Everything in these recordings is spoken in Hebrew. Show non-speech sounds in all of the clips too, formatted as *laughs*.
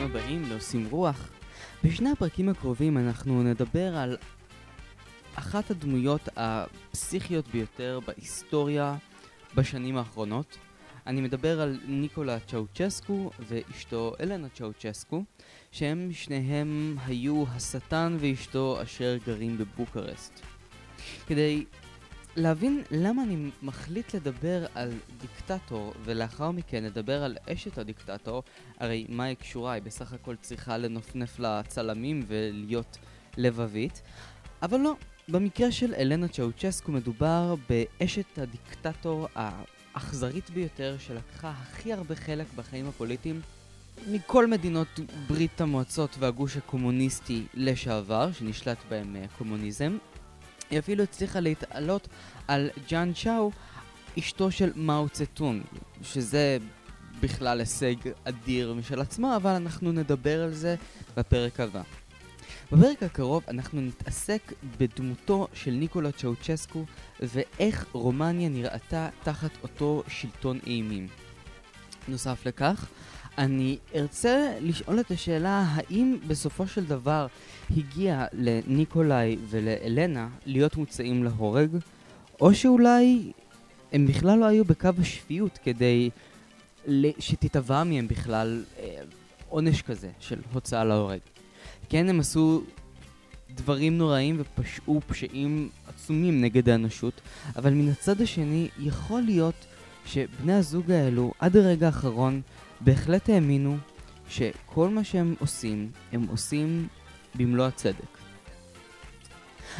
הבאים לעושים רוח. בשני הפרקים הקרובים אנחנו נדבר על אחת הדמויות הפסיכיות ביותר בהיסטוריה בשנים האחרונות. אני מדבר על ניקולה צ'אוצ'סקו ואשתו אלנה צ'אוצ'סקו, שהם שניהם היו השטן ואשתו אשר גרים בבוקרסט. כדי להבין למה אני מחליט לדבר על דיקטטור ולאחר מכן לדבר על אשת הדיקטטור, הרי מה היא קשורה? היא בסך הכל צריכה לנופנף לצלמים ולהיות לבבית. אבל לא, במקרה של אלנה צ'אוצ'סקו מדובר באשת הדיקטטור האכזרית ביותר שלקחה הכי הרבה חלק בחיים הפוליטיים מכל מדינות ברית המועצות והגוש הקומוניסטי לשעבר, שנשלט בהם אה, קומוניזם. היא אפילו הצליחה להתעלות על ג'אן צ'או, אשתו של מאו צטון, שזה בכלל הישג אדיר משל עצמו, אבל אנחנו נדבר על זה בפרק הבא. בפרק הקרוב אנחנו נתעסק בדמותו של ניקולה צ'אוצ'סקו ואיך רומניה נראתה תחת אותו שלטון אימים. נוסף לכך, אני ארצה לשאול את השאלה האם בסופו של דבר הגיע לניקולאי ולאלנה להיות מוצאים להורג, או שאולי הם בכלל לא היו בקו השפיות כדי שתתבע מהם בכלל אה, עונש כזה של הוצאה להורג. כן, הם עשו דברים נוראים ופשעו פשעים עצומים נגד האנושות, אבל מן הצד השני יכול להיות שבני הזוג האלו עד הרגע האחרון בהחלט האמינו שכל מה שהם עושים, הם עושים במלוא הצדק.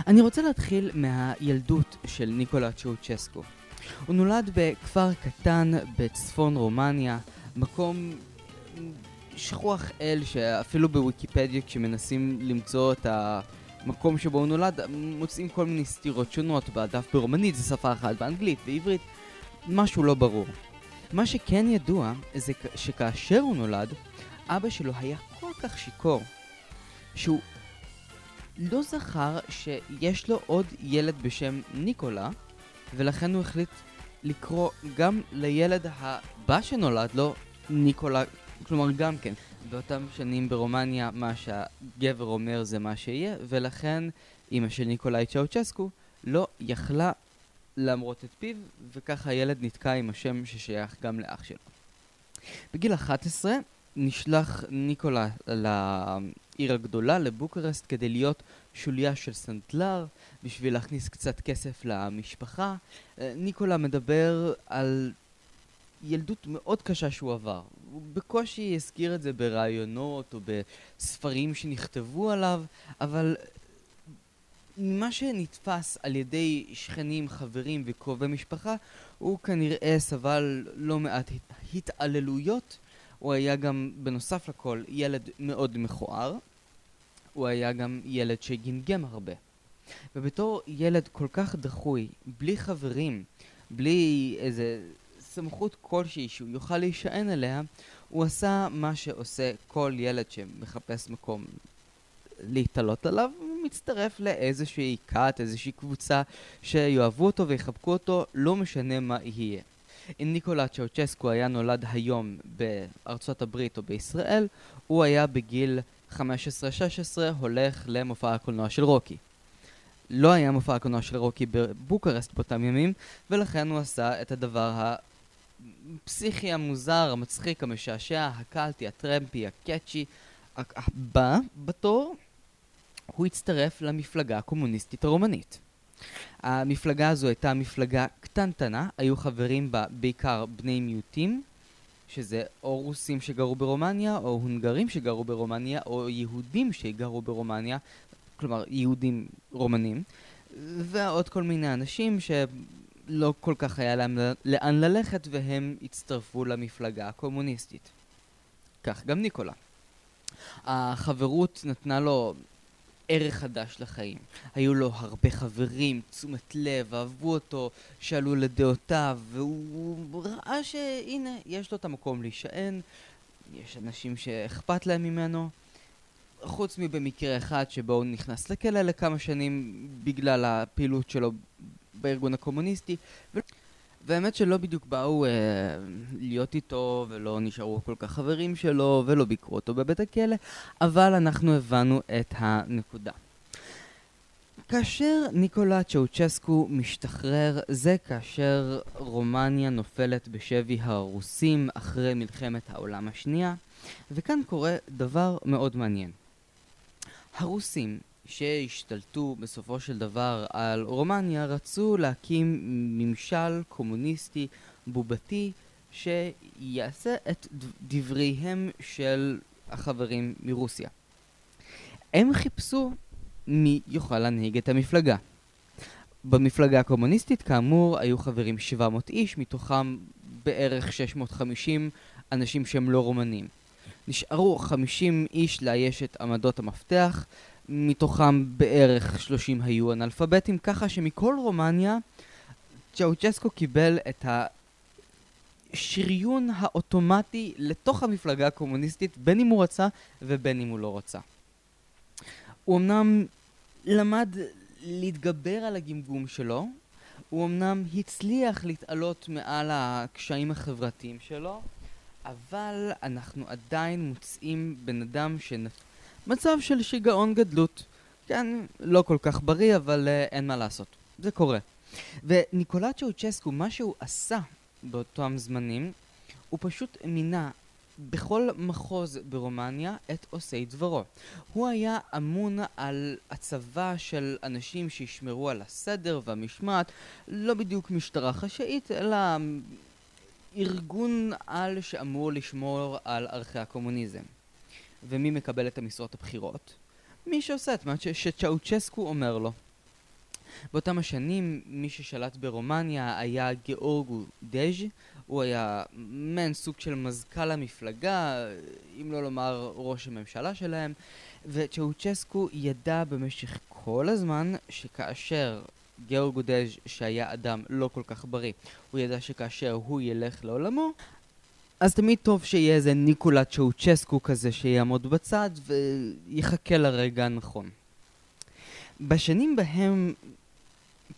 אני רוצה להתחיל מהילדות של ניקולה צ'אוצ'סקו. הוא נולד בכפר קטן בצפון רומניה, מקום שכוח אל שאפילו בוויקיפדיה כשמנסים למצוא את המקום שבו הוא נולד, מוצאים כל מיני סתירות שונות בדף ברומנית, זה שפה אחת, באנגלית, בעברית, משהו לא ברור. מה שכן ידוע זה שכאשר הוא נולד, אבא שלו היה כל כך שיכור, שהוא לא זכר שיש לו עוד ילד בשם ניקולה, ולכן הוא החליט לקרוא גם לילד הבא שנולד לו ניקולה, כלומר גם כן. באותם שנים ברומניה מה שהגבר אומר זה מה שיהיה, ולכן אמא של ניקולאי צ'אוצ'סקו לא יכלה למרות את פיו, וככה הילד נתקע עם השם ששייך גם לאח שלו. בגיל 11 נשלח ניקולה לעיר הגדולה, לבוקרסט, כדי להיות שוליה של סנדלר, בשביל להכניס קצת כסף למשפחה. אה, ניקולה מדבר על ילדות מאוד קשה שהוא עבר. הוא בקושי הזכיר את זה בראיונות או בספרים שנכתבו עליו, אבל מה שנתפס על ידי שכנים, חברים וקרובי משפחה, הוא כנראה סבל לא מעט התעללויות. הוא היה גם, בנוסף לכל, ילד מאוד מכוער. הוא היה גם ילד שגמגם הרבה. ובתור ילד כל כך דחוי, בלי חברים, בלי איזה סמכות כלשהי שהוא יוכל להישען עליה, הוא עשה מה שעושה כל ילד שמחפש מקום להתעלות עליו, מצטרף לאיזושהי כת, איזושהי קבוצה שיאהבו אותו ויחבקו אותו, לא משנה מה יהיה. אם ניקולה צ'אוצ'סקו היה נולד היום בארצות הברית או בישראל, הוא היה בגיל 15-16 הולך למופע הקולנוע של רוקי. לא היה מופע הקולנוע של רוקי בבוקרסט באותם ימים, ולכן הוא עשה את הדבר הפסיכי המוזר, המצחיק, המשעשע, הקלטי, הטרמפי, הקאצ'י, הבא בתור הוא הצטרף למפלגה הקומוניסטית הרומנית. המפלגה הזו הייתה מפלגה קטנטנה, היו חברים בה בעיקר בני מיעוטים, שזה או רוסים שגרו ברומניה, או הונגרים שגרו ברומניה, או יהודים שגרו ברומניה, כלומר יהודים רומנים, ועוד כל מיני אנשים שלא כל כך היה להם לאן ללכת והם הצטרפו למפלגה הקומוניסטית. כך גם ניקולה. החברות נתנה לו ערך חדש לחיים. היו לו הרבה חברים, תשומת לב, אהבו אותו, שאלו לדעותיו, והוא ראה שהנה, יש לו את המקום להישען, יש אנשים שאכפת להם ממנו. חוץ מבמקרה אחד שבו הוא נכנס לכלא לכמה שנים בגלל הפעילות שלו בארגון הקומוניסטי. והאמת שלא בדיוק באו אה, להיות איתו, ולא נשארו כל כך חברים שלו, ולא ביקרו אותו בבית הכלא, אבל אנחנו הבנו את הנקודה. כאשר ניקולה צ'אוצ'סקו משתחרר, זה כאשר רומניה נופלת בשבי הרוסים אחרי מלחמת העולם השנייה, וכאן קורה דבר מאוד מעניין. הרוסים שהשתלטו בסופו של דבר על רומניה רצו להקים ממשל קומוניסטי בובתי שיעשה את דבריהם של החברים מרוסיה. הם חיפשו מי יוכל להנהיג את המפלגה. במפלגה הקומוניסטית, כאמור, היו חברים 700 איש, מתוכם בערך 650 אנשים שהם לא רומנים. נשארו 50 איש לאייש את עמדות המפתח, מתוכם בערך 30 היו אנאלפביתים, ככה שמכל רומניה צ'אוצ'סקו קיבל את השריון האוטומטי לתוך המפלגה הקומוניסטית, בין אם הוא רצה ובין אם הוא לא רצה. הוא אמנם למד להתגבר על הגמגום שלו, הוא אמנם הצליח להתעלות מעל הקשיים החברתיים שלו, אבל אנחנו עדיין מוצאים בן אדם שנפ... מצב של שיגעון גדלות. כן, לא כל כך בריא, אבל uh, אין מה לעשות. זה קורה. וניקולא צ'אוצ'סקו, מה שהוא עשה באותם זמנים, הוא פשוט מינה בכל מחוז ברומניה את עושי דברו. הוא היה אמון על הצבא של אנשים שישמרו על הסדר והמשמעת, לא בדיוק משטרה חשאית, אלא ארגון על שאמור לשמור על ערכי הקומוניזם. ומי מקבל את המשרות הבכירות? מי שעושה את מה שצ'אוצ'סקו אומר לו. באותם השנים מי ששלט ברומניה היה גיאורגו דז' הוא היה מעין סוג של מזכ"ל המפלגה, אם לא לומר ראש הממשלה שלהם, וצ'אוצ'סקו ידע במשך כל הזמן שכאשר גיאורגו דז' שהיה אדם לא כל כך בריא, הוא ידע שכאשר הוא ילך לעולמו, אז תמיד טוב שיהיה איזה ניקולה צ'אוצ'סקו כזה שיעמוד בצד ויחכה לרגע הנכון. בשנים בהם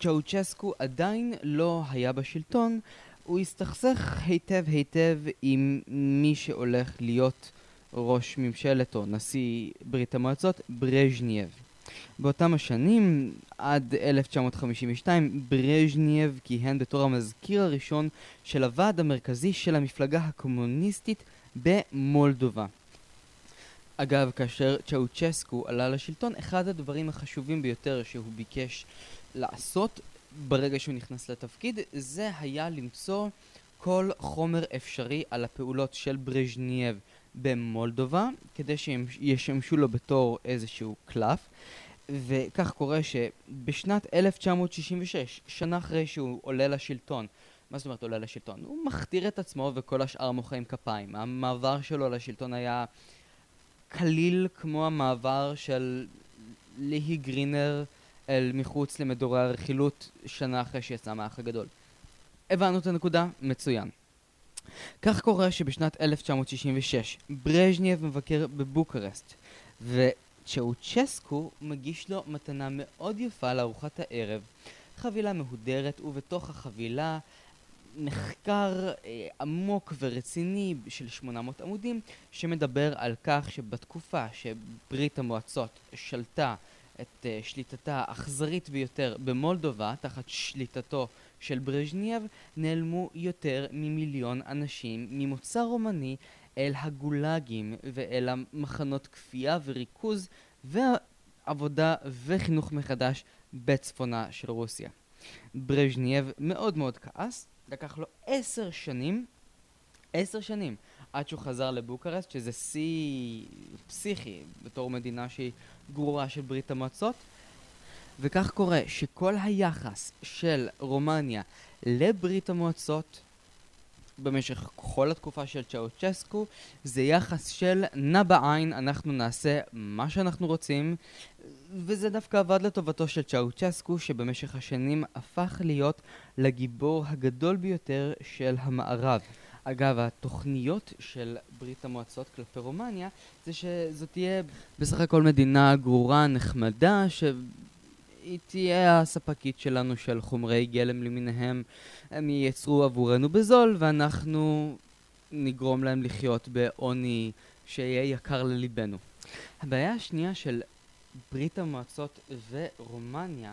צ'אוצ'סקו עדיין לא היה בשלטון, הוא הסתכסך היטב היטב עם מי שהולך להיות ראש ממשלת או נשיא ברית המועצות, ברז'נייב. באותם השנים, עד 1952, ברז'נייב כיהן בתור המזכיר הראשון של הוועד המרכזי של המפלגה הקומוניסטית במולדובה. אגב, כאשר צ'אוצ'סקו עלה לשלטון, אחד הדברים החשובים ביותר שהוא ביקש לעשות ברגע שהוא נכנס לתפקיד, זה היה למצוא כל חומר אפשרי על הפעולות של ברז'נייב במולדובה, כדי שישמשו לו בתור איזשהו קלף. וכך קורה שבשנת 1966, שנה אחרי שהוא עולה לשלטון, מה זאת אומרת עולה לשלטון? הוא מכתיר את עצמו וכל השאר מוחאים כפיים. המעבר שלו לשלטון היה קליל כמו המעבר של ליהי גרינר אל מחוץ למדורי הרכילות שנה אחרי שיצא מהאח הגדול. הבנו את הנקודה? מצוין. כך קורה שבשנת 1966 ברז'נייב מבקר בבוקרסט וצ'אוצ'סקו מגיש לו מתנה מאוד יפה לארוחת הערב. חבילה מהודרת ובתוך החבילה מחקר אה, עמוק ורציני של 800 עמודים שמדבר על כך שבתקופה שברית המועצות שלטה את אה, שליטתה האכזרית ביותר במולדובה, תחת שליטתו של ברז'נייב, נעלמו יותר ממיליון אנשים ממוצא רומני אל הגולאגים ואל המחנות כפייה וריכוז ועבודה וחינוך מחדש בצפונה של רוסיה. ברז'נייב מאוד מאוד כעס, לקח לו עשר שנים, עשר שנים, עד שהוא חזר לבוקרסט, שזה שיא פסיכי בתור מדינה שהיא גרורה של ברית המועצות. וכך קורה שכל היחס של רומניה לברית המועצות במשך כל התקופה של צ'אוצ'סקו זה יחס של נע בעין, אנחנו נעשה מה שאנחנו רוצים וזה דווקא עבד לטובתו של צ'אוצ'סקו שבמשך השנים הפך להיות לגיבור הגדול ביותר של המערב. אגב, התוכניות של ברית המועצות כלפי רומניה זה שזאת תהיה בסך הכל מדינה גרורה, נחמדה, היא תהיה הספקית שלנו של חומרי גלם למיניהם. הם ייצרו עבורנו בזול, ואנחנו נגרום להם לחיות בעוני שיהיה יקר לליבנו. הבעיה השנייה של ברית המועצות ורומניה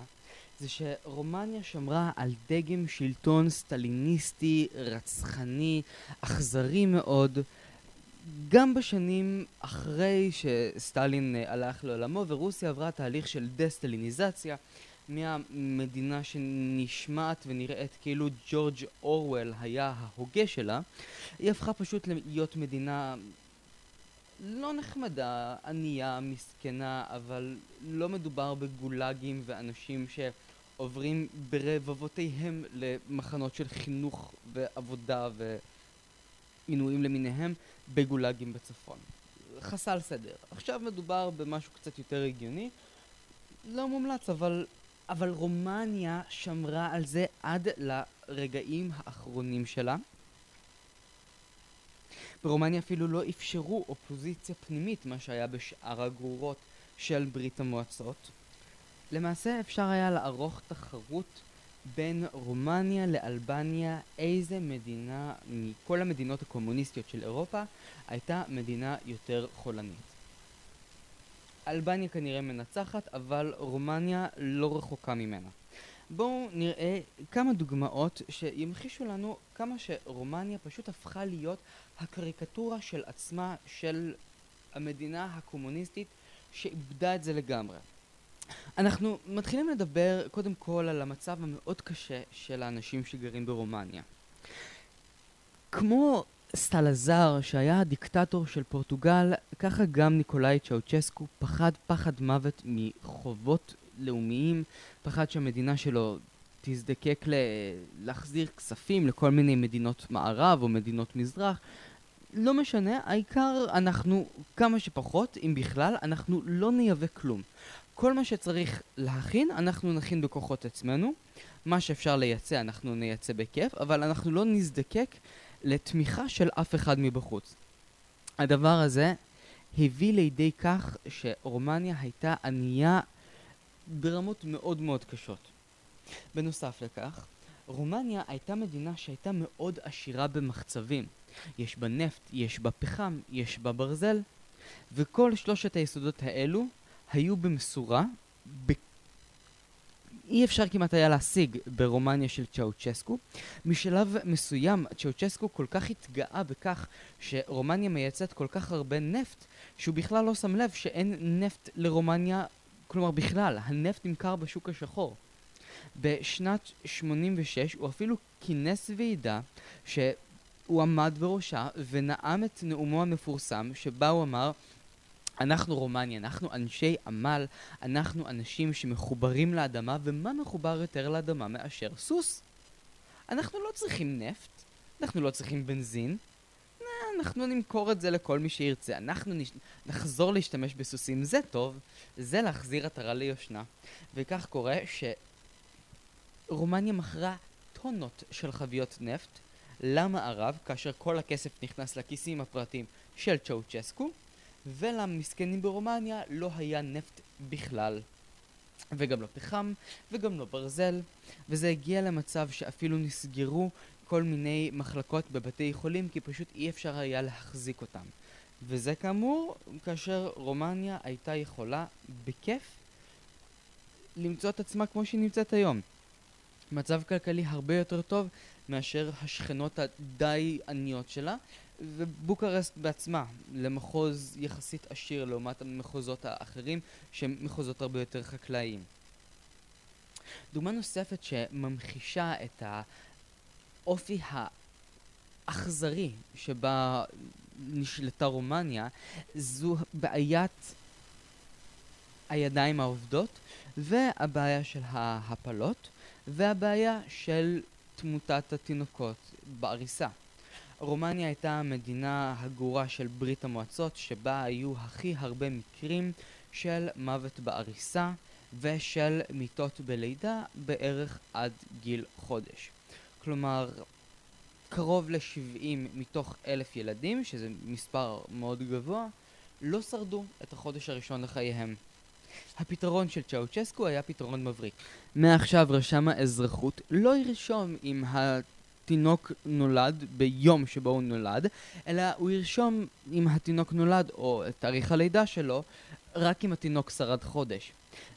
זה שרומניה שמרה על דגם שלטון סטליניסטי, רצחני, אכזרי מאוד, גם בשנים אחרי שסטלין אה, הלך לעולמו ורוסיה עברה תהליך של דה-סטליניזציה מהמדינה שנשמעת ונראית כאילו ג'ורג' אורוול היה ההוגה שלה, היא הפכה פשוט להיות מדינה לא נחמדה, ענייה, מסכנה, אבל לא מדובר בגולאגים ואנשים שעוברים ברבבותיהם למחנות של חינוך ועבודה ועינויים למיניהם בגולאגים בצפון. חסל סדר. עכשיו מדובר במשהו קצת יותר הגיוני, לא מומלץ, אבל, אבל רומניה שמרה על זה עד לרגעים האחרונים שלה. ברומניה אפילו לא אפשרו אופוזיציה פנימית, מה שהיה בשאר הגרורות של ברית המועצות. למעשה אפשר היה לערוך תחרות בין רומניה לאלבניה, איזה מדינה מכל המדינות הקומוניסטיות של אירופה הייתה מדינה יותר חולנית. אלבניה כנראה מנצחת, אבל רומניה לא רחוקה ממנה. בואו נראה כמה דוגמאות שימחישו לנו כמה שרומניה פשוט הפכה להיות הקריקטורה של עצמה של המדינה הקומוניסטית שאיבדה את זה לגמרי. אנחנו מתחילים לדבר קודם כל על המצב המאוד קשה של האנשים שגרים ברומניה. כמו סטלזר שהיה הדיקטטור של פורטוגל, ככה גם ניקולאי צ'אוצ'סקו פחד פחד מוות מחובות לאומיים, פחד שהמדינה שלו תזדקק ל- להחזיר כספים לכל מיני מדינות מערב או מדינות מזרח. לא משנה, העיקר אנחנו כמה שפחות, אם בכלל, אנחנו לא נייבא כלום. כל מה שצריך להכין, אנחנו נכין בכוחות עצמנו. מה שאפשר לייצא, אנחנו נייצא בכיף, אבל אנחנו לא נזדקק לתמיכה של אף אחד מבחוץ. הדבר הזה הביא לידי כך שרומניה הייתה ענייה ברמות מאוד מאוד קשות. בנוסף לכך, רומניה הייתה מדינה שהייתה מאוד עשירה במחצבים. יש בה נפט, יש בה פחם, יש בה ברזל, וכל שלושת היסודות האלו היו במשורה, ב... אי אפשר כמעט היה להשיג ברומניה של צ'אוצ'סקו. משלב מסוים צ'אוצ'סקו כל כך התגאה בכך שרומניה מייצאת כל כך הרבה נפט, שהוא בכלל לא שם לב שאין נפט לרומניה, כלומר בכלל, הנפט נמכר בשוק השחור. בשנת 86 הוא אפילו כינס ועידה שהוא עמד בראשה ונאם את נאומו המפורסם שבה הוא אמר אנחנו רומניה, אנחנו אנשי עמל, אנחנו אנשים שמחוברים לאדמה, ומה מחובר יותר לאדמה מאשר סוס? אנחנו לא צריכים נפט, אנחנו לא צריכים בנזין, אנחנו נמכור את זה לכל מי שירצה, אנחנו נש... נחזור להשתמש בסוסים, זה טוב, זה להחזיר עטרה ליושנה. וכך קורה שרומניה מכרה טונות של חביות נפט למערב, כאשר כל הכסף נכנס לכיסים הפרטיים של צ'אוצ'סקו, ולמסכנים ברומניה לא היה נפט בכלל. וגם לא פחם, וגם לא ברזל, וזה הגיע למצב שאפילו נסגרו כל מיני מחלקות בבתי חולים כי פשוט אי אפשר היה להחזיק אותם. וזה כאמור כאשר רומניה הייתה יכולה בכיף למצוא את עצמה כמו שהיא נמצאת היום. מצב כלכלי הרבה יותר טוב מאשר השכנות הדי עניות שלה, ובוקרסט בעצמה למחוז יחסית עשיר לעומת המחוזות האחרים שהם מחוזות הרבה יותר חקלאיים. דוגמה נוספת שממחישה את האופי האכזרי שבה נשלטה רומניה זו בעיית הידיים העובדות והבעיה של ההפלות והבעיה של תמותת התינוקות בעריסה. רומניה הייתה המדינה הגורה של ברית המועצות שבה היו הכי הרבה מקרים של מוות בעריסה ושל מיטות בלידה בערך עד גיל חודש. כלומר, קרוב ל-70 מתוך אלף ילדים, שזה מספר מאוד גבוה, לא שרדו את החודש הראשון לחייהם. הפתרון של צ'אוצ'סקו היה פתרון מבריק. מעכשיו רשם האזרחות לא ירשום אם התינוק נולד ביום שבו הוא נולד, אלא הוא ירשום אם התינוק נולד או את תאריך הלידה שלו רק אם התינוק שרד חודש.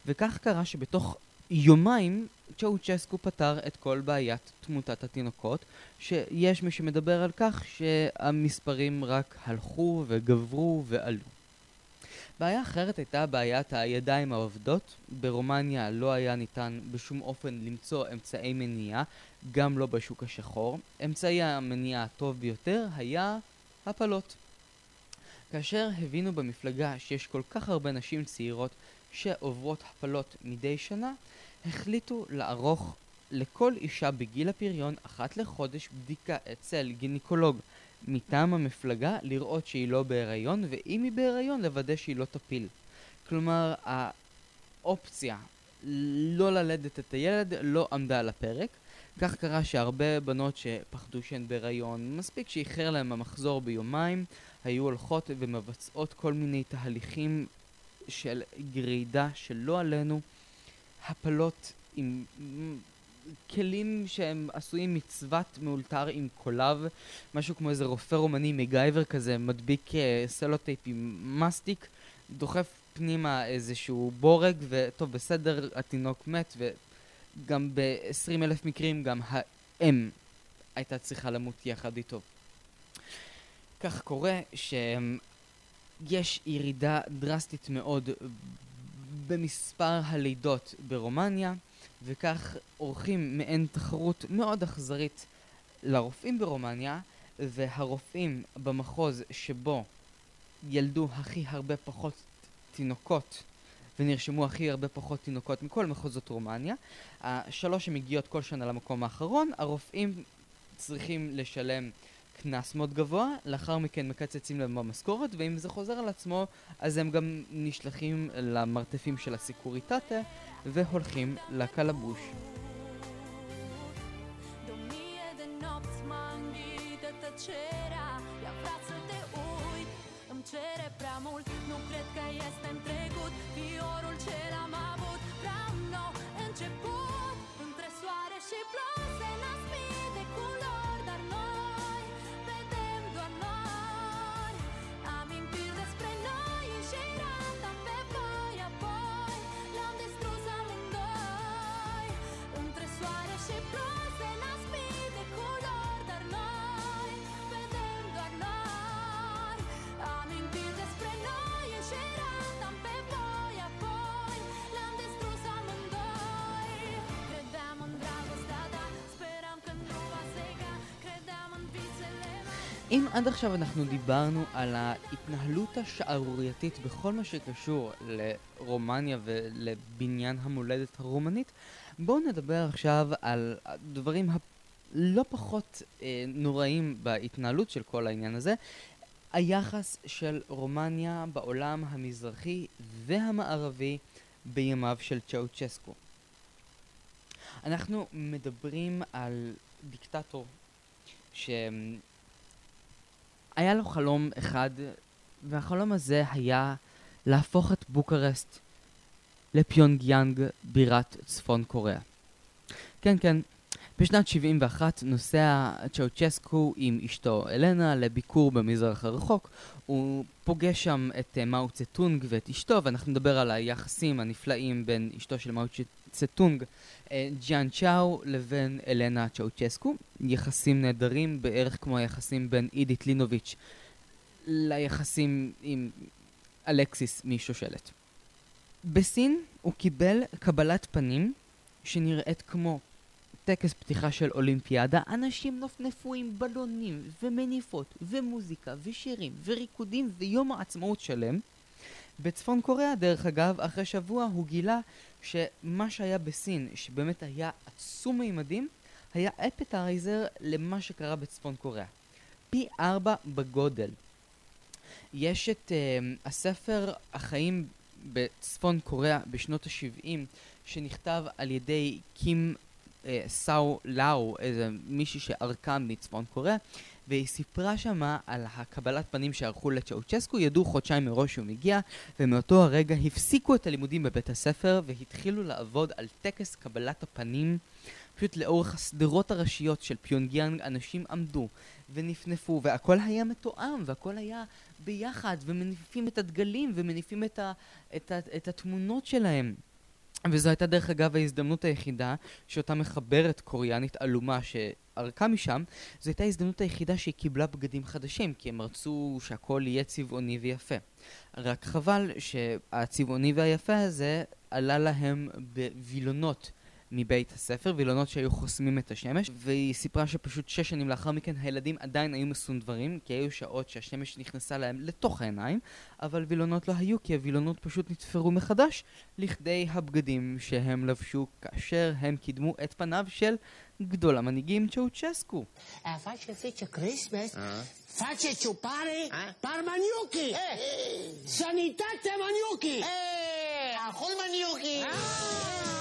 וכך קרה שבתוך יומיים צ'אוצ'סקו פתר את כל בעיית תמותת התינוקות, שיש מי שמדבר על כך שהמספרים רק הלכו וגברו ועלו. בעיה אחרת הייתה בעיית הידיים העובדות. ברומניה לא היה ניתן בשום אופן למצוא אמצעי מניעה, גם לא בשוק השחור. אמצעי המניעה הטוב ביותר היה הפלות. כאשר הבינו במפלגה שיש כל כך הרבה נשים צעירות שעוברות הפלות מדי שנה, החליטו לערוך לכל אישה בגיל הפריון אחת לחודש בדיקה אצל גינקולוג מטעם המפלגה לראות שהיא לא בהיריון, ואם היא בהיריון לוודא שהיא לא תפיל. כלומר, האופציה לא ללדת את הילד לא עמדה על הפרק. כך קרה שהרבה בנות שפחדו שהן בהיריון, מספיק שאיחר להן המחזור ביומיים, היו הולכות ומבצעות כל מיני תהליכים של גרידה שלא עלינו, הפלות עם כלים שהם עשויים מצוות מאולתר עם קולב, משהו כמו איזה רופא רומני מקגייבר כזה, מדביק אה, סלוטייפ עם מסטיק, דוחף פנימה איזשהו בורג, וטוב, בסדר, התינוק מת, וגם ב-20 אלף מקרים גם האם הייתה צריכה למות יחד איתו. כך קורה שיש ירידה דרסטית מאוד במספר הלידות ברומניה, וכך עורכים מעין תחרות מאוד אכזרית לרופאים ברומניה, והרופאים במחוז שבו ילדו הכי הרבה פחות תינוקות ונרשמו הכי הרבה פחות תינוקות מכל מחוזות רומניה, השלוש שמגיעות כל שנה למקום האחרון, הרופאים צריכים לשלם קנס מאוד גבוה, לאחר מכן מקצצים להם במשכורת, ואם זה חוזר על עצמו, אז הם גם נשלחים למרתפים של הסיקוריטטה והולכים לקלבוש. cere prea mult Nu אם עד עכשיו אנחנו דיברנו על ההתנהלות השערורייתית בכל מה שקשור לרומניה ולבניין המולדת הרומנית, בואו נדבר עכשיו על הדברים הלא פחות אה, נוראים בהתנהלות של כל העניין הזה, היחס של רומניה בעולם המזרחי והמערבי בימיו של צ'אוצ'סקו. אנחנו מדברים על דיקטטור ש... היה לו חלום אחד, והחלום הזה היה להפוך את בוקרסט לפיונגיאנג בירת צפון קוריאה. כן, כן, בשנת 71 נוסע צ'אוצ'סקו עם אשתו אלנה לביקור במזרח הרחוק. הוא פוגש שם את uh, מאו צטונג ואת אשתו, ואנחנו נדבר על היחסים הנפלאים בין אשתו של מאו צטונג, uh, ג'יאן צ'או, לבין אלנה צ'אוצ'סקו. יחסים נהדרים, בערך כמו היחסים בין אידית לינוביץ' ליחסים עם אלקסיס משושלת. בסין הוא קיבל קבלת פנים שנראית כמו טקס פתיחה של אולימפיאדה, אנשים נופנפו עם בלונים ומניפות ומוזיקה ושירים וריקודים ויום העצמאות שלם. בצפון קוריאה, דרך אגב, אחרי שבוע הוא גילה שמה שהיה בסין, שבאמת היה עצום מימדים, היה אפטייזר למה שקרה בצפון קוריאה. פי ארבע בגודל. יש את uh, הספר החיים בצפון קוריאה בשנות ה-70 שנכתב על ידי קים אה, סאו לאו, איזה מישהי שערקה מצפון קוריאה, והיא סיפרה שמה על הקבלת פנים שערכו לצ'אוצ'סקו, ידעו חודשיים מראש שהוא מגיע, ומאותו הרגע הפסיקו את הלימודים בבית הספר והתחילו לעבוד על טקס קבלת הפנים. פשוט לאורך השדרות הראשיות של פיונגיאנג אנשים עמדו ונפנפו והכל היה מתואם והכל היה ביחד ומניפים את הדגלים ומניפים את, ה, את, ה, את התמונות שלהם. וזו הייתה דרך אגב ההזדמנות היחידה שאותה מחברת קוריאנית עלומה שערקה משם זו הייתה ההזדמנות היחידה שהיא קיבלה בגדים חדשים כי הם רצו שהכל יהיה צבעוני ויפה. רק חבל שהצבעוני והיפה הזה עלה להם בווילונות מבית הספר, וילונות שהיו חוסמים את השמש, והיא סיפרה שפשוט שש שנים לאחר מכן הילדים עדיין היו מסונדברים, כי היו שעות שהשמש נכנסה להם לתוך העיניים, אבל וילונות לא היו, כי הווילונות פשוט נתפרו מחדש לכדי הבגדים שהם לבשו כאשר הם קידמו את פניו של גדול המנהיגים צ'אוצ'סקו. Face ciupare par maniuchi! Sanitate maniuchi! אכול maniuchi!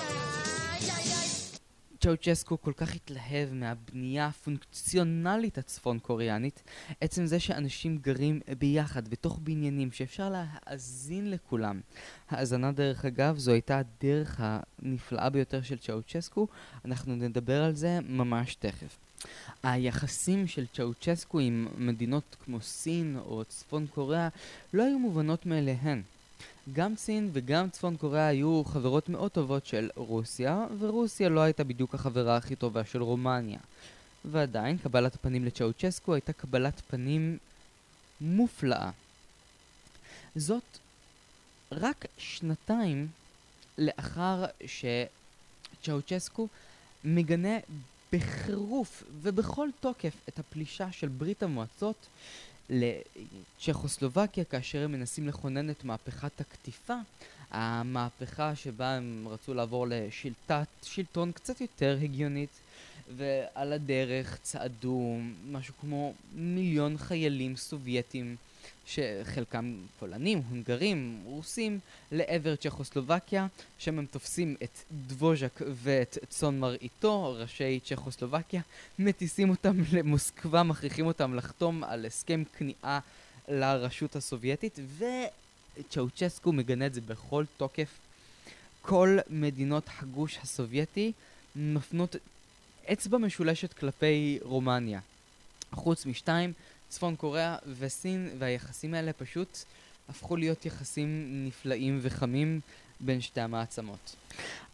צ'אוצ'סקו כל כך התלהב מהבנייה הפונקציונלית הצפון קוריאנית, עצם זה שאנשים גרים ביחד בתוך בניינים שאפשר להאזין לכולם. האזנה דרך אגב זו הייתה הדרך הנפלאה ביותר של צ'אוצ'סקו, אנחנו נדבר על זה ממש תכף. היחסים של צ'אוצ'סקו עם מדינות כמו סין או צפון קוריאה לא היו מובנות מאליהן. גם סין וגם צפון קוריאה היו חברות מאוד טובות של רוסיה, ורוסיה לא הייתה בדיוק החברה הכי טובה של רומניה. ועדיין, קבלת הפנים לצ'אוצ'סקו הייתה קבלת פנים מופלאה. זאת רק שנתיים לאחר שצ'אוצ'סקו מגנה בחירוף ובכל תוקף את הפלישה של ברית המועצות לצ'כוסלובקיה כאשר הם מנסים לכונן את מהפכת הקטיפה, המהפכה שבה הם רצו לעבור לשלטת שלטון קצת יותר הגיונית ועל הדרך צעדו משהו כמו מיליון חיילים סובייטים שחלקם פולנים, הונגרים, רוסים, לעבר צ'כוסלובקיה, שם הם תופסים את דבוז'ק ואת צאן מרעיתו, ראשי צ'כוסלובקיה, מטיסים אותם *laughs* למוסקבה, מכריחים אותם לחתום על הסכם כניעה לרשות הסובייטית, וצ'אוצ'סקו מגנה את זה בכל תוקף. כל מדינות הגוש הסובייטי מפנות אצבע משולשת כלפי רומניה. חוץ משתיים, צפון קוריאה וסין, והיחסים האלה פשוט הפכו להיות יחסים נפלאים וחמים בין שתי המעצמות.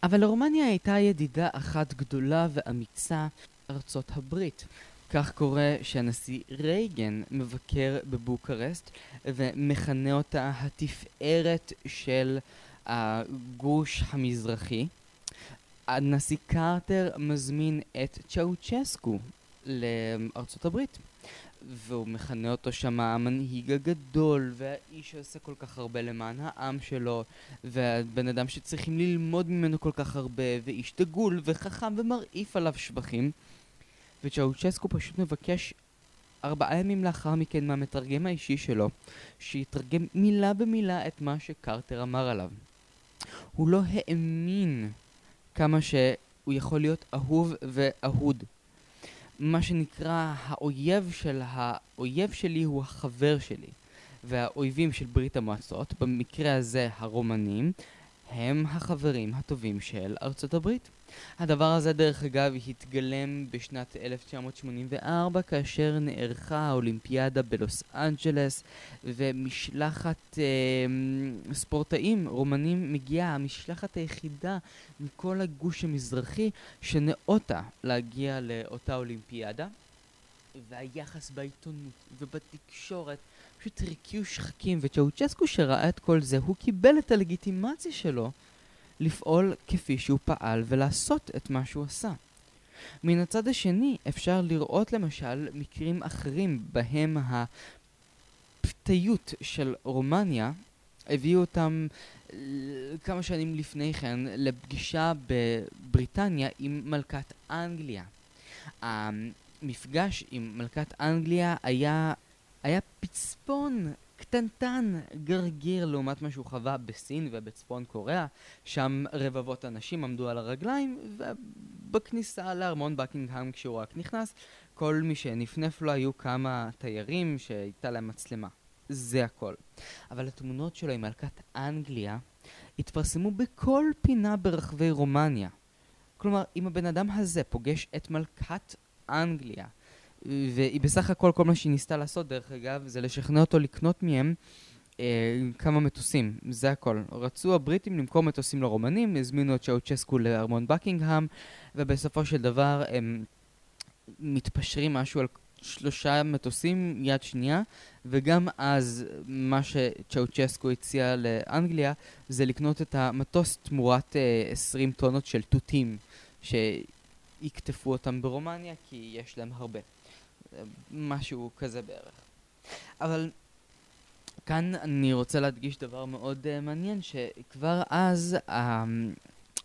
אבל לרומניה הייתה ידידה אחת גדולה ואמיצה, ארצות הברית. כך קורה שהנשיא רייגן מבקר בבוקרסט ומכנה אותה התפארת של הגוש המזרחי. הנשיא קרטר מזמין את צ'אוצ'סקו לארצות הברית. והוא מכנה אותו שם המנהיג הגדול, והאיש שעושה כל כך הרבה למען העם שלו, והבן אדם שצריכים ללמוד ממנו כל כך הרבה, ואיש דגול וחכם ומרעיף עליו שבחים. וצ'אוצ'סקו פשוט מבקש ארבעה ימים לאחר מכן מהמתרגם האישי שלו, שיתרגם מילה במילה את מה שקרטר אמר עליו. הוא לא האמין כמה שהוא יכול להיות אהוב ואהוד. מה שנקרא האויב של האויב שלי הוא החבר שלי. והאויבים של ברית המועצות, במקרה הזה הרומנים, הם החברים הטובים של ארצות הברית. הדבר הזה דרך אגב התגלם בשנת 1984 כאשר נערכה האולימפיאדה בלוס אנג'לס ומשלחת אה, ספורטאים רומנים מגיעה, המשלחת היחידה מכל הגוש המזרחי שנאותה להגיע לאותה אולימפיאדה והיחס בעיתונות ובתקשורת פשוט הרקיעו שחקים וצ'אוצ'סקו שראה את כל זה הוא קיבל את הלגיטימציה שלו לפעול כפי שהוא פעל ולעשות את מה שהוא עשה. מן הצד השני, אפשר לראות למשל מקרים אחרים בהם הפתיות של רומניה הביאו אותם כמה שנים לפני כן לפגישה בבריטניה עם מלכת אנגליה. המפגש עם מלכת אנגליה היה, היה פצפון קטנטן, גרגיר, לעומת מה שהוא חווה בסין ובצפון קוריאה, שם רבבות אנשים עמדו על הרגליים, בכניסה לארמון בקינגהם כשהוא רק נכנס, כל מי שנפנף לו היו כמה תיירים שהייתה להם מצלמה. זה הכל. אבל התמונות שלו עם מלכת אנגליה התפרסמו בכל פינה ברחבי רומניה. כלומר, אם הבן אדם הזה פוגש את מלכת אנגליה, והיא בסך הכל, כל מה שהיא ניסתה לעשות, דרך אגב, זה לשכנע אותו לקנות מהם אה, כמה מטוסים, זה הכל. רצו הבריטים למכור מטוסים לרומנים, הזמינו את צ'אוצ'סקו לארמון בקינגהם, ובסופו של דבר הם מתפשרים משהו על שלושה מטוסים יד שנייה, וגם אז מה שצ'אוצ'סקו הציע לאנגליה זה לקנות את המטוס תמורת אה, 20 טונות של תותים שיקטפו אותם ברומניה כי יש להם הרבה. משהו כזה בערך. אבל כאן אני רוצה להדגיש דבר מאוד uh, מעניין, שכבר אז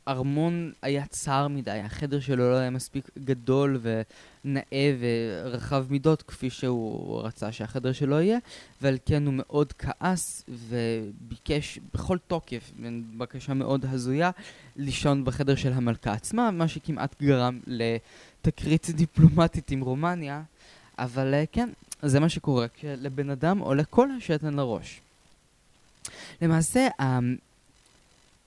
הארמון היה צר מדי, החדר שלו לא היה מספיק גדול ונאה ורחב מידות כפי שהוא רצה שהחדר שלו יהיה, ועל כן הוא מאוד כעס וביקש בכל תוקף, בקשה מאוד הזויה, לישון בחדר של המלכה עצמה, מה שכמעט גרם לתקרית דיפלומטית עם רומניה, אבל uh, כן, זה מה שקורה כשלבן אדם עולה כל השתן לראש. למעשה,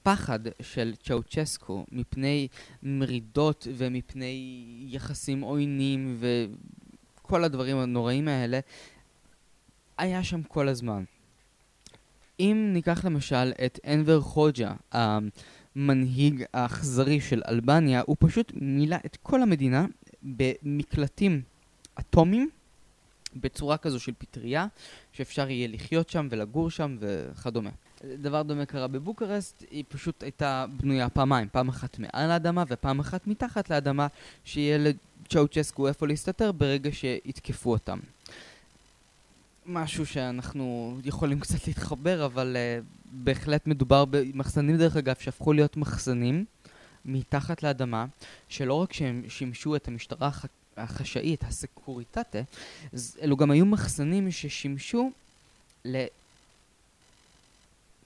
הפחד של צ'אוצ'סקו מפני מרידות ומפני יחסים עוינים וכל הדברים הנוראים האלה, היה שם כל הזמן. אם ניקח למשל את אנבר חוג'ה, המנהיג האכזרי של אלבניה, הוא פשוט מילא את כל המדינה במקלטים אטומיים בצורה כזו של פטריה, שאפשר יהיה לחיות שם ולגור שם וכדומה. דבר דומה קרה בבוקרסט, היא פשוט הייתה בנויה פעמיים, פעם אחת מעל האדמה ופעם אחת מתחת לאדמה, שיהיה לצ'אוצ'סקו איפה להסתתר ברגע שיתקפו אותם. משהו שאנחנו יכולים קצת להתחבר, אבל uh, בהחלט מדובר במחסנים דרך אגב שהפכו להיות מחסנים מתחת לאדמה, שלא רק שהם שימשו את המשטרה החשאית, הסקוריטטה, אלו גם היו מחסנים ששימשו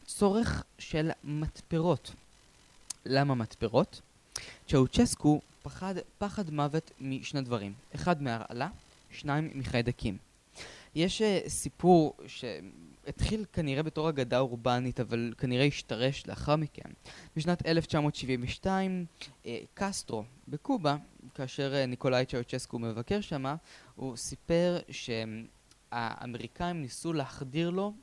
לצורך של מתפרות. למה מתפרות? צ'אוצ'סקו פחד פחד מוות משני דברים. אחד מהרעלה, שניים מחיידקים. יש uh, סיפור שהתחיל כנראה בתור אגדה אורבנית, אבל כנראה השתרש לאחר מכן. בשנת 1972, uh, קסטרו בקובה כאשר אה, ניקולאי צ'אוצ'סקו מבקר שם, הוא סיפר שהאמריקאים ניסו להחדיר לו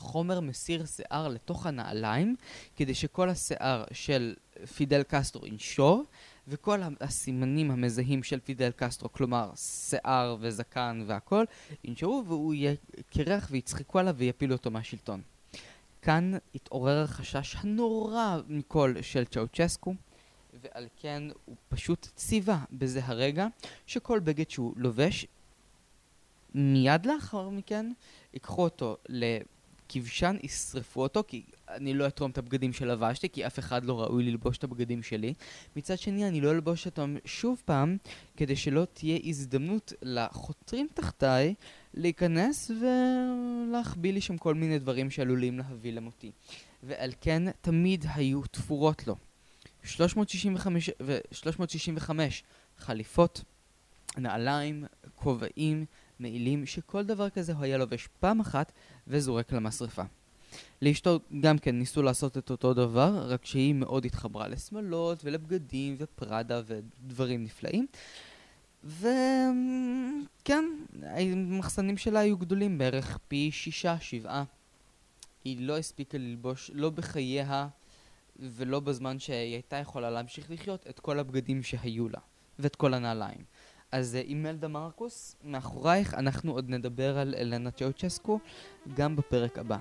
חומר מסיר שיער לתוך הנעליים, כדי שכל השיער של פידל קסטרו ינשור, וכל הסימנים המזהים של פידל קסטרו, כלומר שיער וזקן והכל, ינשרו והוא יהיה קרח ויצחקו עליו ויפילו אותו מהשלטון. כאן התעורר החשש הנורא מכל של צ'אוצ'סקו, ועל כן הוא פשוט ציווה בזה הרגע שכל בגד שהוא לובש, מיד לאחר מכן ייקחו אותו לכבשן, ישרפו אותו, כי אני לא אתרום את הבגדים שלבשתי, כי אף אחד לא ראוי ללבוש את הבגדים שלי. מצד שני, אני לא אלבוש אותם שוב פעם, כדי שלא תהיה הזדמנות לחותרים תחתיי להיכנס ולהחביא לי שם כל מיני דברים שעלולים להביא למותי. ועל כן תמיד היו תפורות לו. 365, ו 365 חליפות, נעליים, כובעים, מעילים, שכל דבר כזה הוא היה לובש פעם אחת וזורק למשרפה. לאשתו גם כן ניסו לעשות את אותו דבר, רק שהיא מאוד התחברה לשמלות ולבגדים ופראדה ודברים נפלאים. וכן, המחסנים שלה היו גדולים בערך פי שישה, שבעה. היא לא הספיקה ללבוש, לא בחייה ולא בזמן שהיא הייתה יכולה להמשיך לחיות את כל הבגדים שהיו לה, ואת כל הנעליים. אז אה, אימלדה מרקוס, מאחורייך אנחנו עוד נדבר על אלנה צ'אוצ'סקו גם בפרק הבא.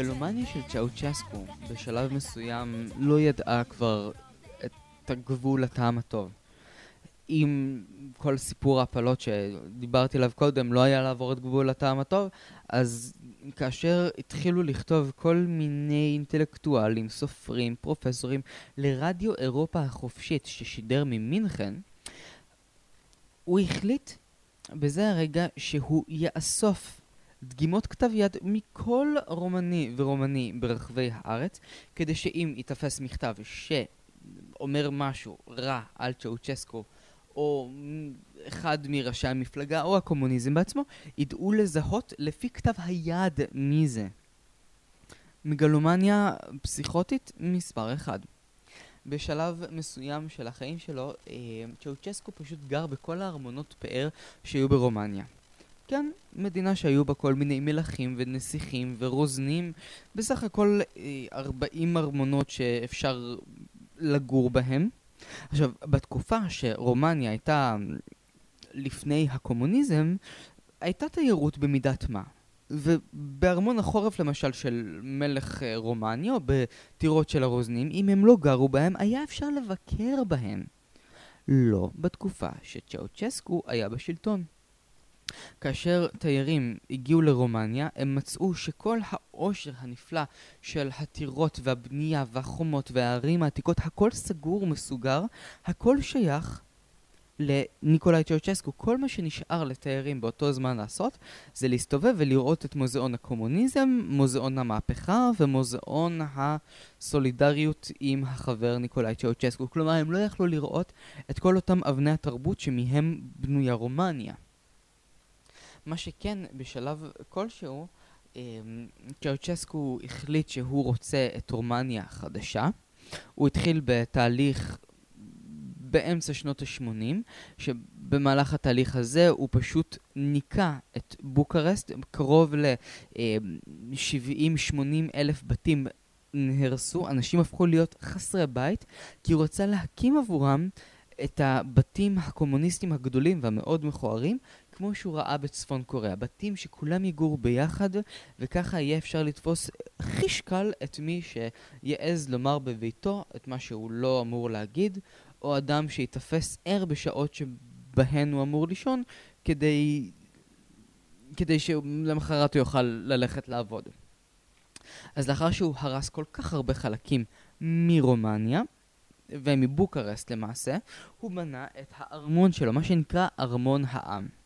המגלומניה של צ'אוצ'סקו בשלב מסוים לא ידעה כבר את הגבול הטעם הטוב. אם כל סיפור ההפלות שדיברתי עליו קודם לא היה לעבור את גבול הטעם הטוב, אז כאשר התחילו לכתוב כל מיני אינטלקטואלים, סופרים, פרופסורים, לרדיו אירופה החופשית ששידר ממינכן, הוא החליט בזה הרגע שהוא יאסוף דגימות כתב יד מכל רומני ורומני ברחבי הארץ, כדי שאם ייתפס מכתב שאומר משהו רע על צ'אוצ'סקו, או אחד מראשי המפלגה או הקומוניזם בעצמו, ידעו לזהות לפי כתב היד מי זה. מגלומניה פסיכוטית מספר אחד. בשלב מסוים של החיים שלו, אה, צ'אוצ'סקו פשוט גר בכל הארמונות פאר שהיו ברומניה. כן, מדינה שהיו בה כל מיני מלכים ונסיכים ורוזנים, בסך הכל 40 אה, ארמונות שאפשר לגור בהם. עכשיו, בתקופה שרומניה הייתה לפני הקומוניזם, הייתה תיירות במידת מה. ובארמון החורף למשל של מלך אה, רומניה, או בטירות של הרוזנים, אם הם לא גרו בהם, היה אפשר לבקר בהם. לא בתקופה שצ'אוצ'סקו היה בשלטון. כאשר תיירים הגיעו לרומניה, הם מצאו שכל העושר הנפלא של הטירות והבנייה והחומות והערים העתיקות, הכל סגור ומסוגר, הכל שייך לניקולאי צ'אוצ'סקו. כל מה שנשאר לתיירים באותו זמן לעשות זה להסתובב ולראות את מוזיאון הקומוניזם, מוזיאון המהפכה ומוזיאון הסולידריות עם החבר ניקולאי צ'אוצ'סקו. כלומר, הם לא יכלו לראות את כל אותם אבני התרבות שמהם בנויה רומניה. מה שכן, בשלב כלשהו, אמ, צ'אוצ'סקו החליט שהוא רוצה את רומניה החדשה. הוא התחיל בתהליך באמצע שנות ה-80, שבמהלך התהליך הזה הוא פשוט ניקה את בוקרסט, קרוב ל-70-80 אלף בתים נהרסו, אנשים הפכו להיות חסרי בית, כי הוא רצה להקים עבורם את הבתים הקומוניסטיים הגדולים והמאוד מכוערים, כמו שהוא ראה בצפון קוריאה. בתים שכולם יגורו ביחד, וככה יהיה אפשר לתפוס חיש קל את מי שיעז לומר בביתו את מה שהוא לא אמור להגיד, או אדם שיתפס ער בשעות שבהן הוא אמור לישון, כדי, כדי שלמחרת הוא יוכל ללכת לעבוד. אז לאחר שהוא הרס כל כך הרבה חלקים מרומניה, ומבוקרסט למעשה, הוא בנה את הארמון שלו, מה שנקרא ארמון העם.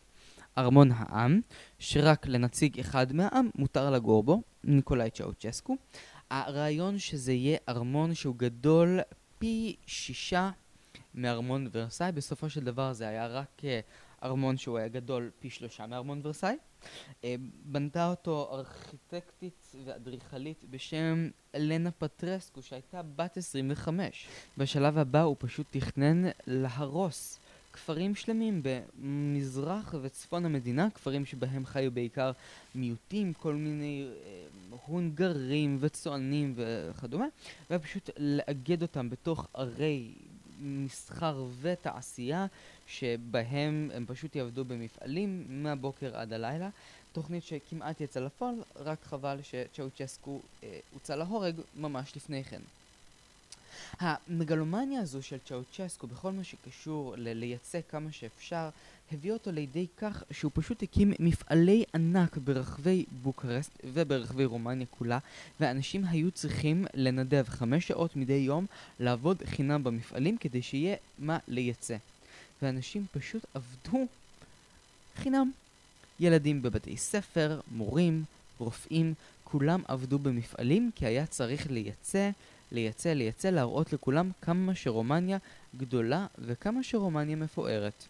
ארמון העם, שרק לנציג אחד מהעם מותר לגור בו, ניקולאי צ'אוצ'סקו. הרעיון שזה יהיה ארמון שהוא גדול פי שישה מארמון ורסאי, בסופו של דבר זה היה רק uh, ארמון שהוא היה גדול פי שלושה מארמון ורסאי. Uh, בנתה אותו ארכיטקטית ואדריכלית בשם אלנה פטרסקו, שהייתה בת 25. בשלב הבא הוא פשוט תכנן להרוס כפרים שלמים במזרח וצפון המדינה, כפרים שבהם חיו בעיקר מיעוטים, כל מיני אה, הונגרים וצוענים וכדומה, ופשוט לאגד אותם בתוך ערי מסחר ותעשייה, שבהם הם פשוט יעבדו במפעלים מהבוקר עד הלילה. תוכנית שכמעט יצאה לפועל, רק חבל שצ'אוצ'סקו אה, הוצא להורג ממש לפני כן. המגלומניה הזו של צ'אוצ'סקו בכל מה שקשור ללייצא כמה שאפשר הביא אותו לידי כך שהוא פשוט הקים מפעלי ענק ברחבי בוקרסט וברחבי רומניה כולה ואנשים היו צריכים לנדב חמש שעות מדי יום לעבוד חינם במפעלים כדי שיהיה מה לייצא. ואנשים פשוט עבדו חינם. ילדים בבתי ספר, מורים, רופאים, כולם עבדו במפעלים כי היה צריך לייצא לייצא, לייצא, להראות לכולם כמה שרומניה גדולה וכמה שרומניה מפוארת.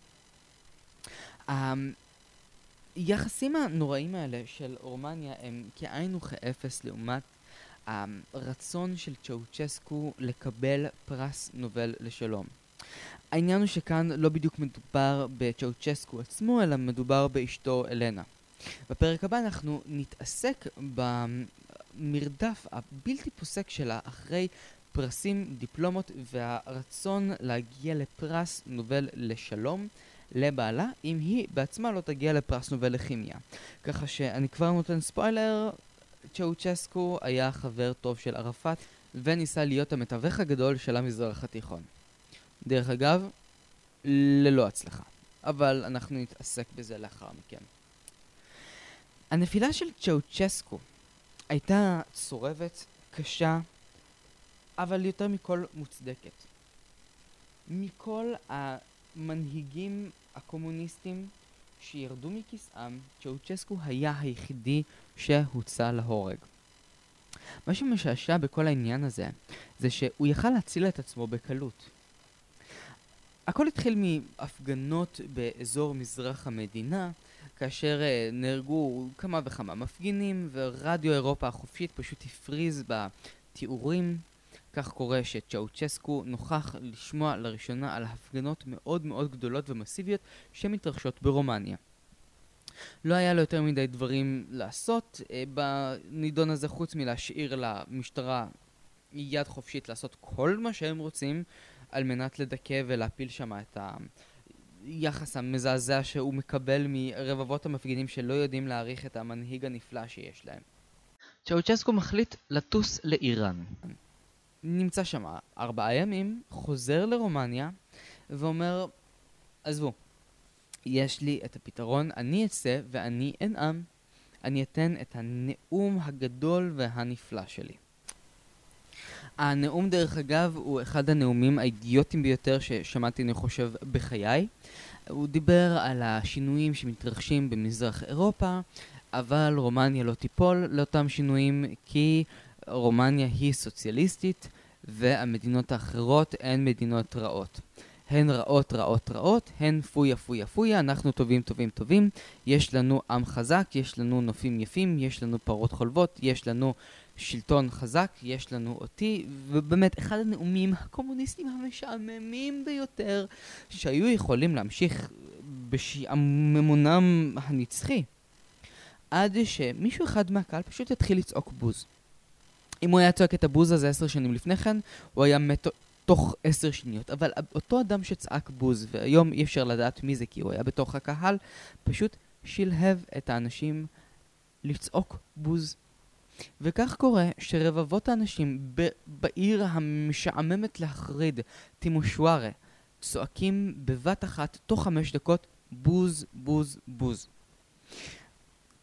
היחסים הנוראים האלה של רומניה הם כאין וכאפס לעומת הרצון של צ'אוצ'סקו לקבל פרס נובל לשלום. העניין הוא שכאן לא בדיוק מדובר בצ'אוצ'סקו עצמו, אלא מדובר באשתו אלנה. בפרק הבא אנחנו נתעסק המרדף הבלתי פוסק שלה אחרי פרסים, דיפלומות והרצון להגיע לפרס נובל לשלום לבעלה, אם היא בעצמה לא תגיע לפרס נובל לכימיה. ככה שאני כבר נותן ספוילר, צ'אוצ'סקו היה חבר טוב של ערפאת, וניסה להיות המתווך הגדול של המזרח התיכון. דרך אגב, ללא הצלחה. אבל אנחנו נתעסק בזה לאחר מכן. הנפילה של צ'אוצ'סקו הייתה צורבת, קשה, אבל יותר מכל מוצדקת. מכל המנהיגים הקומוניסטים שירדו מכיסאם, צ'אוצ'סקו היה היחידי שהוצא להורג. מה שמשעשע בכל העניין הזה, זה שהוא יכל להציל את עצמו בקלות. הכל התחיל מהפגנות באזור מזרח המדינה, כאשר uh, נהרגו כמה וכמה מפגינים, ורדיו אירופה החופשית פשוט הפריז בתיאורים. כך קורה שצ'אוצ'סקו נוכח לשמוע לראשונה על הפגנות מאוד מאוד גדולות ומסיביות שמתרחשות ברומניה. לא היה לו יותר מדי דברים לעשות uh, בנידון הזה חוץ מלהשאיר למשטרה יד חופשית לעשות כל מה שהם רוצים על מנת לדכא ולהפיל שם את היחס המזעזע שהוא מקבל מרבבות המפגינים שלא יודעים להעריך את המנהיג הנפלא שיש להם. צ'אוצ'סקו מחליט לטוס לאיראן. נמצא שם ארבעה ימים, חוזר לרומניה ואומר, עזבו, יש לי את הפתרון, אני אצא ואני אנאם. אני אתן את הנאום הגדול והנפלא שלי. הנאום, דרך אגב, הוא אחד הנאומים האידיוטיים ביותר ששמעתי, אני חושב, בחיי. הוא דיבר על השינויים שמתרחשים במזרח אירופה, אבל רומניה לא תיפול לאותם שינויים, כי רומניה היא סוציאליסטית, והמדינות האחרות הן מדינות רעות. הן רעות, רעות, רעות, הן פויה, פויה, פויה, אנחנו טובים, טובים, טובים. יש לנו עם חזק, יש לנו נופים יפים, יש לנו פרות חולבות, יש לנו שלטון חזק, יש לנו אותי, ובאמת, אחד הנאומים הקומוניסטיים המשעממים ביותר שהיו יכולים להמשיך בשעממונם הנצחי. עד שמישהו אחד מהקהל פשוט התחיל לצעוק בוז. אם הוא היה צועק את הבוז הזה עשר שנים לפני כן, הוא היה מת תוך עשר שניות. אבל אותו אדם שצעק בוז, והיום אי אפשר לדעת מי זה כי הוא היה בתוך הקהל, פשוט שלהב את האנשים לצעוק בוז וכך קורה שרבבות האנשים בעיר המשעממת להחריד, טימושוארה, צועקים בבת אחת, תוך חמש דקות, בוז, בוז, בוז.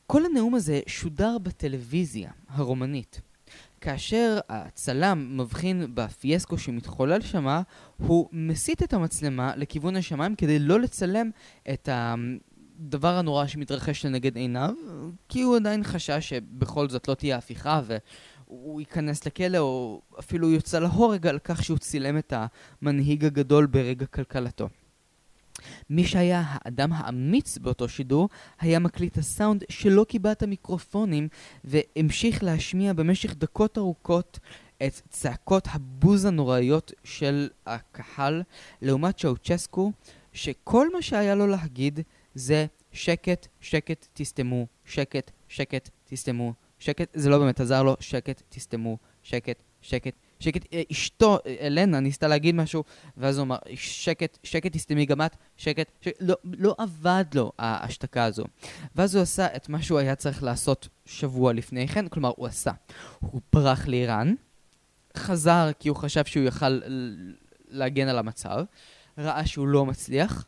כל הנאום הזה שודר בטלוויזיה הרומנית. כאשר הצלם מבחין בפיאסקו שמתחולל שמה, הוא מסיט את המצלמה לכיוון השמיים כדי לא לצלם את. הדבר הנורא שמתרחש לנגד עיניו, כי הוא עדיין חשש שבכל זאת לא תהיה הפיכה והוא ייכנס לכלא או אפילו יוצא להורג על כך שהוא צילם את המנהיג הגדול ברגע כלכלתו. מי שהיה האדם האמיץ באותו שידור היה מקליט הסאונד שלא קיבע את המיקרופונים והמשיך להשמיע במשך דקות ארוכות את צעקות הבוז הנוראיות של הקהל לעומת צ'אוצ'סקו שכל מה שהיה לו להגיד זה שקט, שקט, תסתמו, שקט, שקט, תסתמו, שקט, זה לא באמת עזר לו, שקט, תסתמו, שקט, שקט, שקט, אה, אשתו, אה, אלנה, ניסתה להגיד משהו, ואז הוא אמר, שקט, שקט, תסתמי גם את, שקט, שקט, לא, לא עבד לו ההשתקה הזו. ואז הוא עשה את מה שהוא היה צריך לעשות שבוע לפני כן, כלומר, הוא עשה. הוא ברח לאיראן, חזר כי הוא חשב שהוא יכל להגן על המצב, ראה שהוא לא מצליח,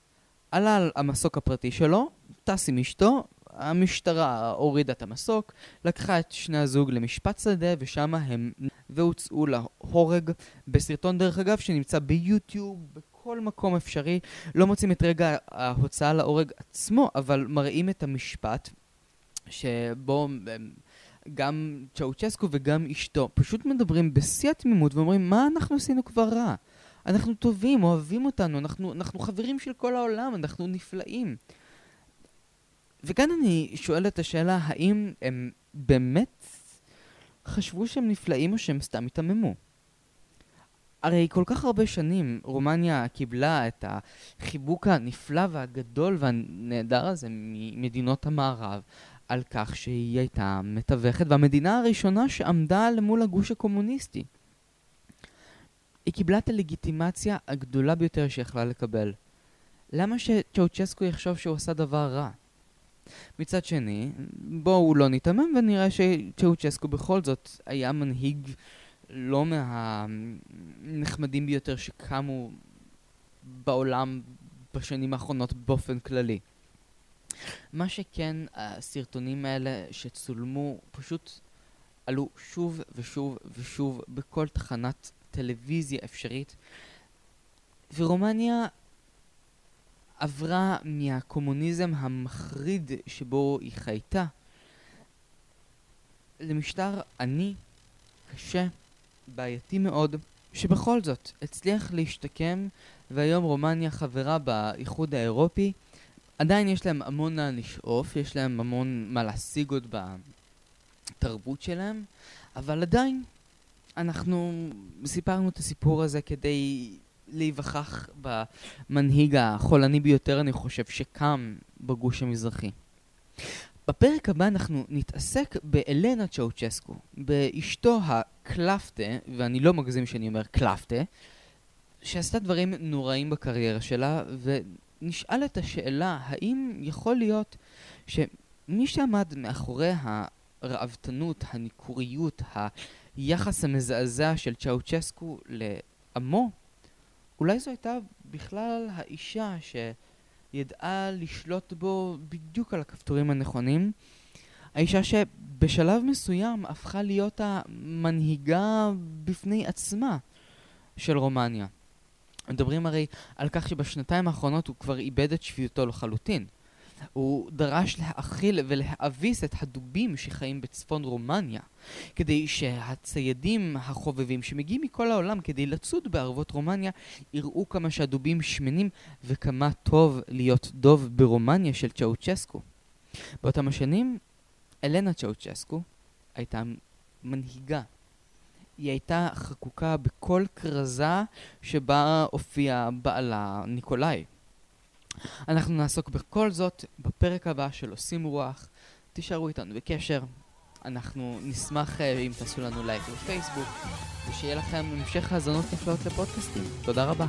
עלה על המסוק הפרטי שלו, טס עם אשתו, המשטרה הורידה את המסוק, לקחה את שני הזוג למשפט שדה, ושם הם והוצאו להורג בסרטון דרך אגב שנמצא ביוטיוב, בכל מקום אפשרי. לא מוצאים את רגע ההוצאה להורג עצמו, אבל מראים את המשפט שבו גם צ'אוצ'סקו וגם אשתו פשוט מדברים בשיא התמימות ואומרים מה אנחנו עשינו כבר רע? אנחנו טובים, אוהבים אותנו, אנחנו, אנחנו חברים של כל העולם, אנחנו נפלאים. וכאן אני שואל את השאלה, האם הם באמת חשבו שהם נפלאים או שהם סתם התעממו? הרי כל כך הרבה שנים רומניה קיבלה את החיבוק הנפלא והגדול והנהדר הזה ממדינות המערב על כך שהיא הייתה מתווכת והמדינה הראשונה שעמדה למול הגוש הקומוניסטי. היא קיבלה את הלגיטימציה הגדולה ביותר שיכלה לקבל. למה שצ'אוצ'סקו יחשוב שהוא עשה דבר רע? מצד שני, בואו לא ניתמם ונראה שצ'אוצ'סקו בכל זאת היה מנהיג לא מהנחמדים ביותר שקמו בעולם בשנים האחרונות באופן כללי. מה שכן, הסרטונים האלה שצולמו פשוט עלו שוב ושוב ושוב בכל תחנת טלוויזיה אפשרית, ורומניה עברה מהקומוניזם המחריד שבו היא חייתה למשטר עני, קשה, בעייתי מאוד, שבכל זאת הצליח להשתקם והיום רומניה חברה באיחוד האירופי. עדיין יש להם המון לאן לשאוף, יש להם המון מה להשיג עוד בתרבות שלהם, אבל עדיין אנחנו סיפרנו את הסיפור הזה כדי להיווכח במנהיג החולני ביותר, אני חושב, שקם בגוש המזרחי. בפרק הבא אנחנו נתעסק באלנה צ'אוצ'סקו, באשתו הקלפטה, ואני לא מגזים שאני אומר קלפטה, שעשתה דברים נוראים בקריירה שלה, ונשאל את השאלה, האם יכול להיות שמי שעמד מאחורי הראוותנות, הניכוריות, היחס המזעזע של צ'אוצ'סקו לעמו, אולי זו הייתה בכלל האישה שידעה לשלוט בו בדיוק על הכפתורים הנכונים. האישה שבשלב מסוים הפכה להיות המנהיגה בפני עצמה של רומניה. מדברים הרי על כך שבשנתיים האחרונות הוא כבר איבד את שפיותו לחלוטין. הוא דרש להאכיל ולהאביס את הדובים שחיים בצפון רומניה, כדי שהציידים החובבים שמגיעים מכל העולם כדי לצוד בערבות רומניה, יראו כמה שהדובים שמנים וכמה טוב להיות דוב ברומניה של צ'אוצ'סקו. באותם השנים, אלנה צ'אוצ'סקו הייתה מנהיגה. היא הייתה חקוקה בכל כרזה שבה הופיע בעלה ניקולאי. אנחנו נעסוק בכל זאת בפרק הבא של עושים רוח. תישארו איתנו בקשר. אנחנו נשמח uh, אם תעשו לנו לייק בפייסבוק, ושיהיה לכם המשך האזנות נפלאות לפודקאסטים. תודה רבה.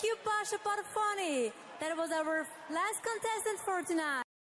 Thank you, Pasha Parfani. That was our last contestant for tonight.